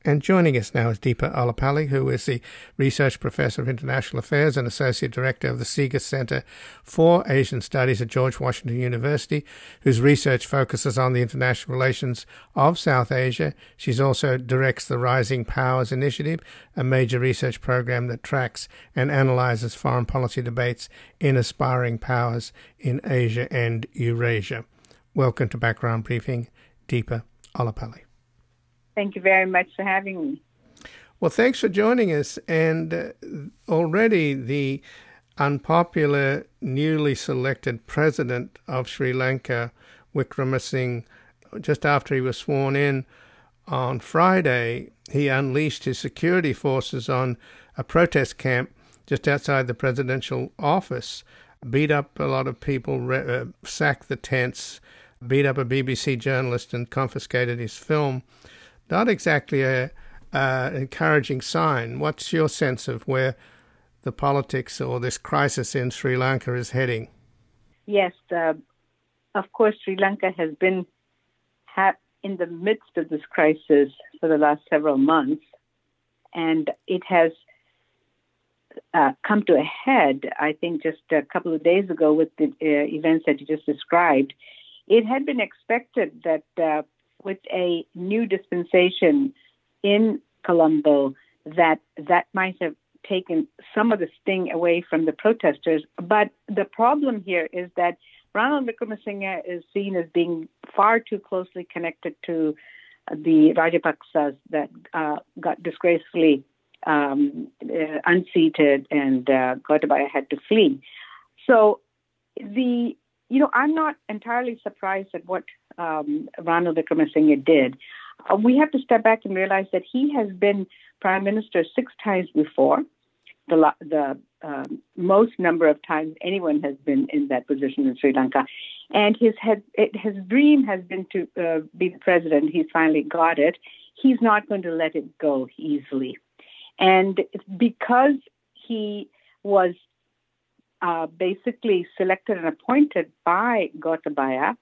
And joining us now is Deepa Ollapally, who is the Research Professor of International Affairs and Associate Director of the Sigur Center for Asian Studies at George Washington University, whose research focuses on the international relations of South Asia. She's also directs the Rising Powers Initiative, a major research program that tracks and analyzes foreign policy debates in aspiring powers in Asia and Eurasia. Welcome to Background Briefing, Deepa Ollapally. Thank you very much for having me. Well, thanks for joining us. And uh, already the unpopular, newly selected president of Sri Lanka, Wickremesinghe, just after he was sworn in on Friday, he unleashed his security forces on a protest camp just outside the presidential office, beat up a lot of people, uh, sacked the tents, beat up a BBC journalist, and confiscated his film not exactly a encouraging sign. What's your sense of where the politics or this crisis in Sri Lanka is heading? Yes, uh, of course, Sri Lanka has been ha- in the midst of this crisis for the last several months, and it has uh, come to a head, I think, just a couple of days ago with the uh, events that you just described. It had been expected that uh, with a new dispensation in Colombo that that might have taken some of the sting away from the protesters. But the problem here is that Ranil Wickremesinghe is seen as being far too closely connected to the Rajapaksas that uh, got disgracefully um, uh, unseated and uh, Gotabaya had to flee. So the you know I'm not entirely surprised at what um, Ranil Wickremesinghe did. Uh, we have to step back and realize that he has been prime minister six times before. The, the um, most number of times anyone has been in that position in Sri Lanka, and his head, his dream has been to uh, be the president. He's finally got it. He's not going to let it go easily, and because he was uh, basically selected and appointed by Gotabaya,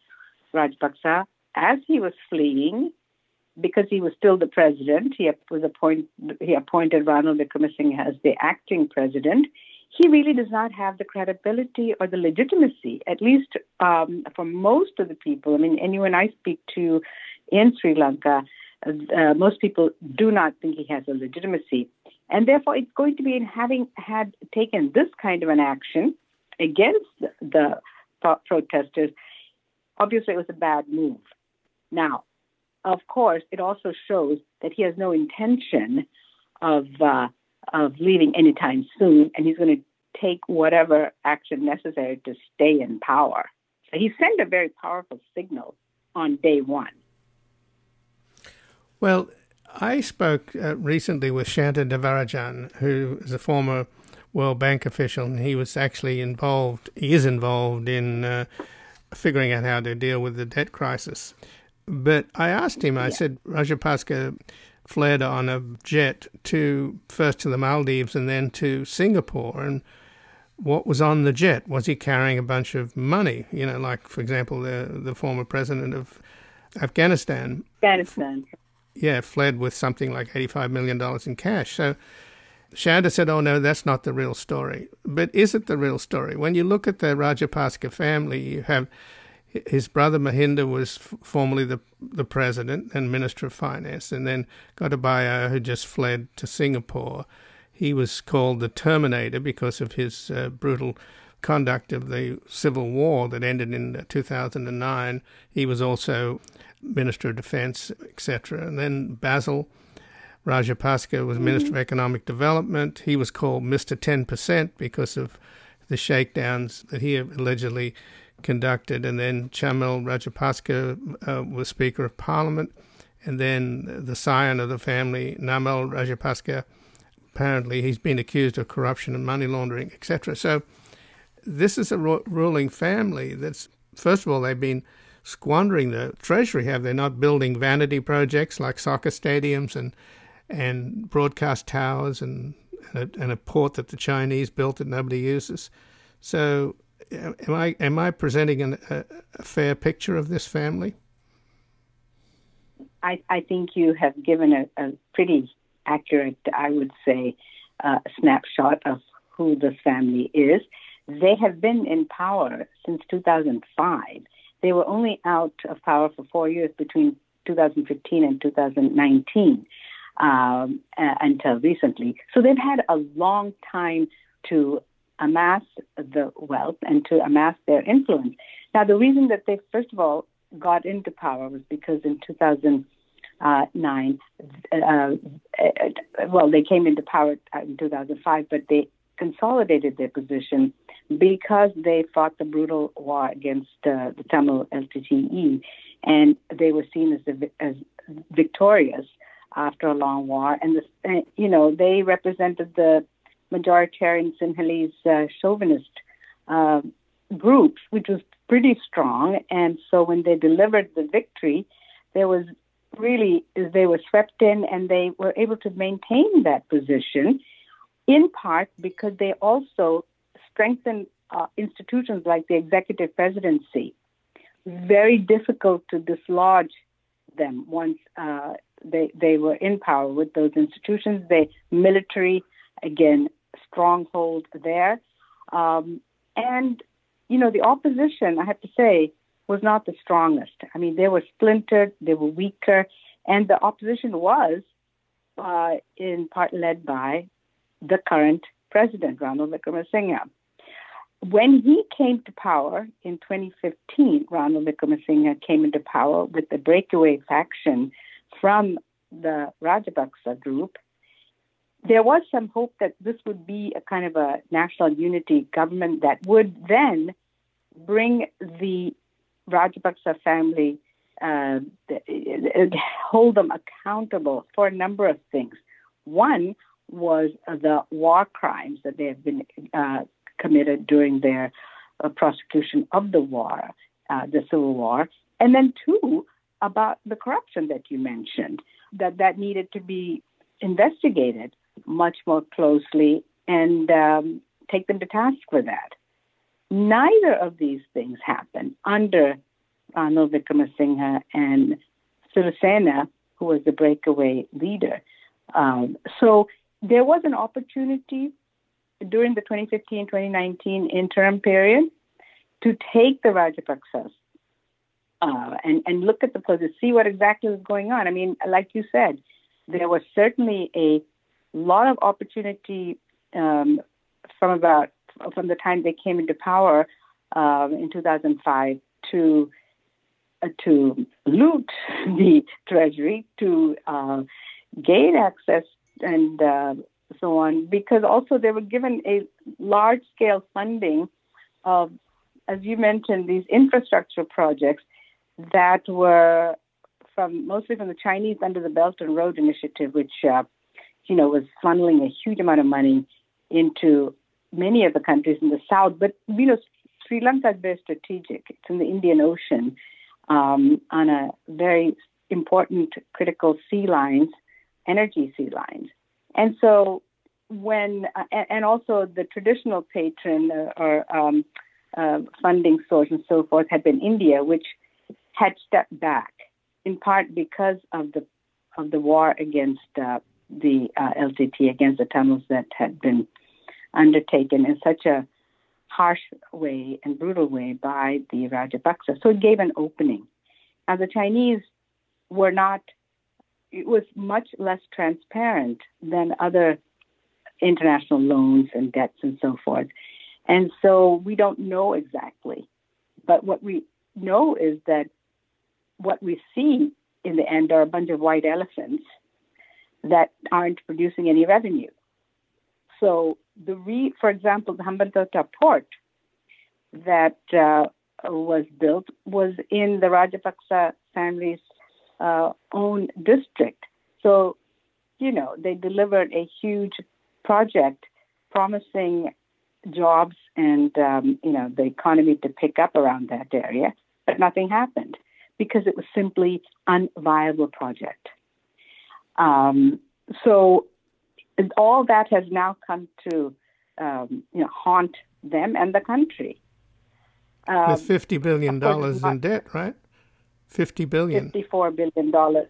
Rajapaksa as he was fleeing, because he was still the president, he was appoint, he appointed Ranil Wickremesinghe as the acting president. He really does not have the credibility or the legitimacy, at least um, for most of the people. I mean, anyone I speak to in Sri Lanka, uh, most people do not think he has a legitimacy. And therefore, it's going to be in having had taken this kind of an action against the, the protesters. Obviously, it was a bad move. Now, of course, it also shows that he has no intention of uh, of leaving anytime soon, and he's going to take whatever action necessary to stay in power. So he sent a very powerful signal on day one. Well, I spoke uh, recently with Shanta Devarajan, who is a former World Bank official, and he was actually involved, he is involved in uh, figuring out how to deal with the debt crisis. But I asked him, I yeah. said, Rajapaksa fled on a jet to first to the Maldives and then to Singapore. And what was on the jet? Was he carrying a bunch of money? You know, like, for example, the, the former president of Afghanistan. Afghanistan. Yeah, fled with something like $85 million in cash. So Shanta said, oh, no, that's not the real story. But is it the real story? When you look at the Rajapaksa family, you have his brother Mahinda was f- formerly the the president and minister of finance, and then Gotabaya, who just fled to Singapore, he was called the Terminator because of his uh, brutal conduct of the civil war that ended in 2009. He was also minister of defense, etc. And then Basil Rajapaksa was minister of mm-hmm. economic development. He was called Ten Percent because of the shakedowns that he allegedly conducted, and then Chamal Rajapaksa uh, was Speaker of Parliament, and then the scion of the family, Namal Rajapaksa, apparently he's been accused of corruption and money laundering, etc. So this is a ro- ruling family that's, first of all, they've been squandering the treasury, have they not building vanity projects like soccer stadiums and and broadcast towers and and a, and a port that the Chinese built that nobody uses. So am I am I presenting an, a, a, fair picture of this family? I, I think you have given a, a pretty accurate, I would say, uh, snapshot of who this family is. They have been in power since 2005. They were only out of power for four years between 2015 and 2019 um, until recently. So they've had a long time to amass the wealth and to amass their influence. Now, the reason that they, first of all, got into power was because in 2009, uh, well, they came into power in 2005, but they consolidated their position because they fought the brutal war against uh, the Tamil LTTE, and they were seen as, as victorious after a long war. And the, you know, they represented the majoritarian Sinhalese uh, chauvinist uh, groups, which was pretty strong. And so when they delivered the victory, there was really they were swept in and they were able to maintain that position in part because they also strengthened uh, institutions like the executive presidency. Very difficult to dislodge them once uh, they they were in power with those institutions. The military again stronghold there. Um, and, you know, the opposition, I have to say, was not the strongest. I mean, they were splintered, they were weaker, and the opposition was uh, in part led by the current president, Ranil Wickremesinghe. When he came to power in 2015, Ranil Wickremesinghe came into power with the breakaway faction from the Rajapaksa group there was some hope that this would be a kind of a national unity government that would then bring the Rajapaksa family, uh, hold them accountable for a number of things. One was the war crimes that they have been uh, committed during their uh, prosecution of the war, uh, the civil war, and then two about the corruption that you mentioned that that needed to be investigated much more closely and um, take them to task for that. Neither of these things happened under Ranil Wickremesinghe and Sirisena, who was the breakaway leader. Um, so there was an opportunity during the 2015-2019 interim period to take the Rajapaksas uh, and and look at the process, see what exactly was going on. I mean, like you said, there was certainly a lot of opportunity um, from about from the time they came into power um, in 2005 to uh, to loot the treasury, to uh, gain access and uh, so on, because also they were given a large scale funding of, as you mentioned, these infrastructure projects that were from mostly from the Chinese under the Belt and Road Initiative, which uh, you know was funneling a huge amount of money into many of the countries in the south. But you know, Sri Lanka is very strategic. It's in the Indian Ocean um, on a very important critical sea lines, energy sea lines, and so when uh, and also the traditional patron uh, or um, uh, funding source and so forth had been India, which had stepped back in part because of the of the war against uh, the uh, LTT against the Tamils that had been undertaken in such a harsh way and brutal way by the Rajapaksa. So it gave an opening. Now the Chinese were not. It was much less transparent than other international loans and debts and so forth. And so we don't know exactly. But what we know is that what we see in the end are a bunch of white elephants that aren't producing any revenue. So the re, for example, the Hambantota port that uh, was built was in the Rajapaksa family's uh, own district. So, you know, they delivered a huge project promising jobs and, um, you know, the economy to pick up around that area, but nothing happened because it was simply unviable project. Um, so all that has now come to um, you know haunt them and the country. Um, With fifty billion dollars in debt, right? Fifty billion. Fifty-four billion dollars.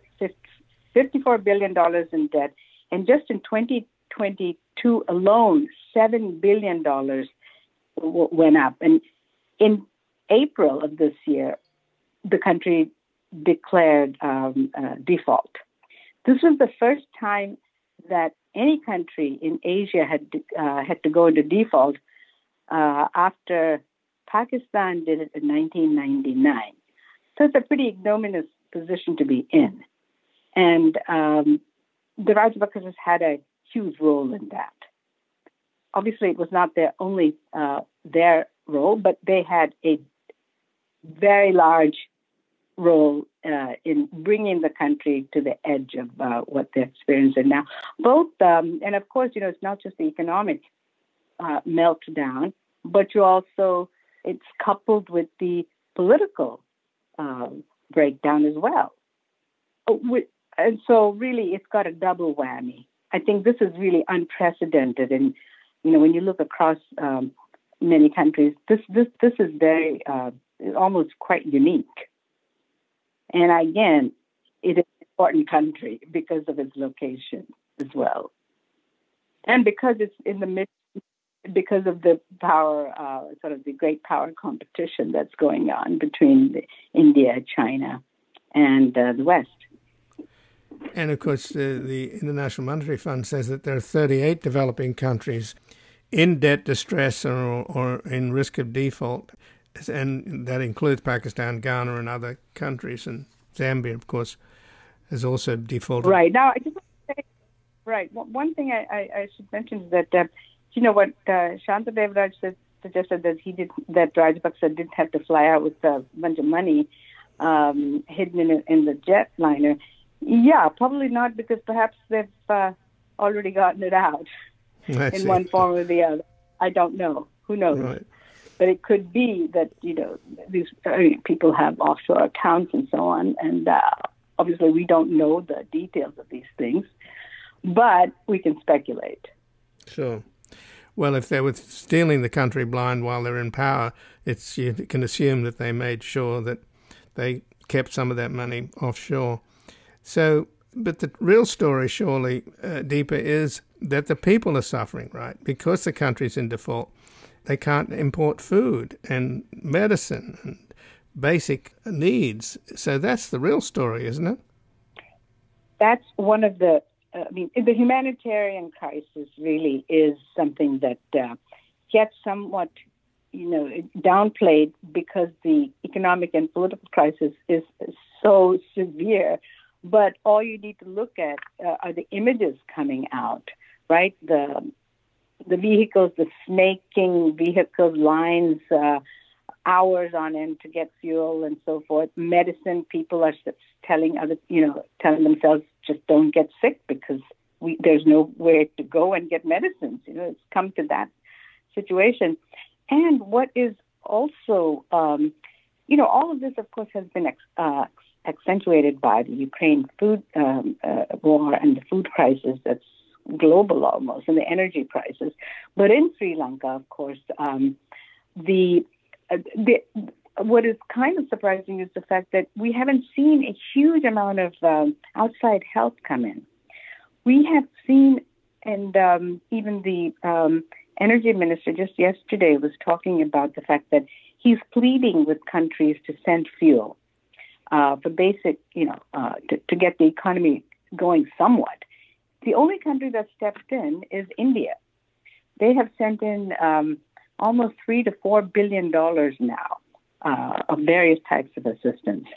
Fifty-four billion dollars in debt, and just in 2022 alone, seven billion dollars w- went up. And in April of this year, the country declared um, uh, default. This was the first time that any country in Asia had uh, had to go into default uh, after Pakistan did it in 1999. So it's a pretty ignominious position to be in, and um, the Rajapaksas had a huge role in that. Obviously, it was not their only uh, their role, but they had a very large role uh, in bringing the country to the edge of uh, what they're experiencing now. Both, um, and of course, you know, it's not just the economic uh, meltdown, but you also, it's coupled with the political um, breakdown as well. Oh, and so, really, it's got a double whammy. I think this is really unprecedented. And, you know, when you look across um, many countries, this, this, this is very, uh, almost quite unique. And again, it is an important country because of its location as well. And because it's in the midst, because of the power, uh, sort of the great power competition that's going on between the, India, China, and uh, the West. And of course, uh, the International Monetary Fund says that there are 38 developing countries in debt distress or, or in risk of default and that includes Pakistan, Ghana, and other countries, and Zambia, of course, has also defaulted. Right now, I just want to say, right. One thing I, I, I should mention is that uh, you know what uh, Shanta Devraj said, suggested that he did that Rajapaksa didn't have to fly out with a bunch of money um, hidden in, in the jetliner. Yeah, probably not because perhaps they've uh, already gotten it out in one form or the other. I don't know. Who knows? Right. But it could be that you know these I mean, people have offshore accounts and so on, and uh, obviously we don't know the details of these things, but we can speculate. Sure. Well, if they were stealing the country blind while they're in power, it's you can assume that they made sure that they kept some of that money offshore. So, but the real story, surely, uh, Deepa, is that the people are suffering, right? Because the country's in default they can't import food and medicine and basic needs. So that's the real story, isn't it? That's one of the. Uh, I mean, the humanitarian crisis really is something that uh, gets somewhat, you know, downplayed because the economic and political crisis is so severe. But all you need to look at uh, are the images coming out, right? The the vehicles, the snaking vehicle lines, uh, hours on end to get fuel and so forth. Medicine, people are telling other, you know, telling themselves just don't get sick because we, there's nowhere to go and get medicines. You know, it's come to that situation. And what is also, um, you know, all of this, of course, has been ex- uh, accentuated by the Ukraine food um, uh, war and the food crisis that's global almost, and the energy prices. But in Sri Lanka, of course, um, the, uh, the what is kind of surprising is the fact that we haven't seen a huge amount of um, outside help come in. We have seen, and um, even the um, energy minister just yesterday was talking about the fact that he's pleading with countries to send fuel uh, for basic, you know, uh, to, to get the economy going somewhat. The only country that stepped in is India. They have sent in um, almost three to four billion dollars now uh, of various types of assistance.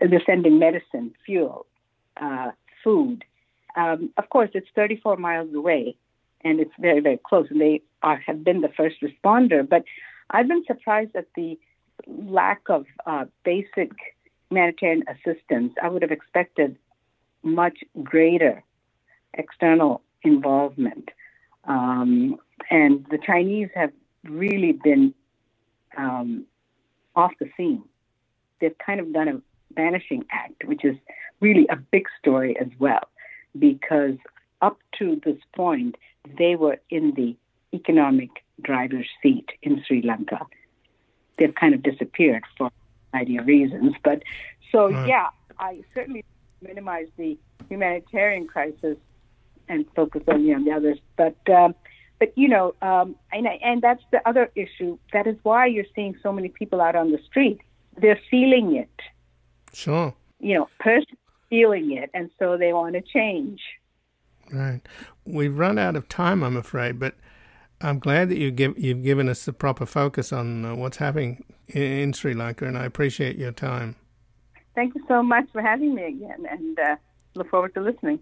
They're sending medicine, fuel, uh, food. Um, of course, it's 34 miles away, and it's very, very close. And they are, have been the first responder. But I've been surprised at the lack of uh, basic humanitarian assistance. I would have expected much greater external involvement. Um, and the Chinese have really been um, off the scene. They've kind of done a vanishing act, which is really a big story as well, because up to this point, they were in the economic driver's seat in Sri Lanka. They've kind of disappeared for a variety of reasons. But so, right. yeah, I certainly minimize the humanitarian crisis and focus on you know, the others. But um, but you know, um, and and that's the other issue. That is why you're seeing so many people out on the street. They're feeling it. Sure. You know, person feeling it, and so they want to change. Right. We've run out of time, I'm afraid, but I'm glad that you give you've given us the proper focus on uh, what's happening in, in, Sri Lanka, and I appreciate your time. Thank you so much for having me again, and uh, look forward to listening.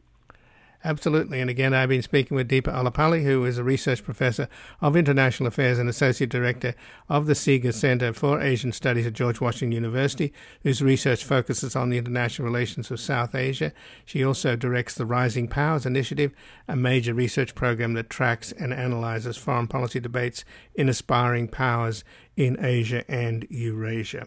Absolutely. And again, I've been speaking with Deepa Ollapally, who is a research professor of international affairs and associate director of the Sigur Center for Asian Studies at George Washington University, whose research focuses on the international relations of South Asia. She also directs the Rising Powers Initiative, a major research program that tracks and analyzes foreign policy debates in aspiring powers in Asia and Eurasia.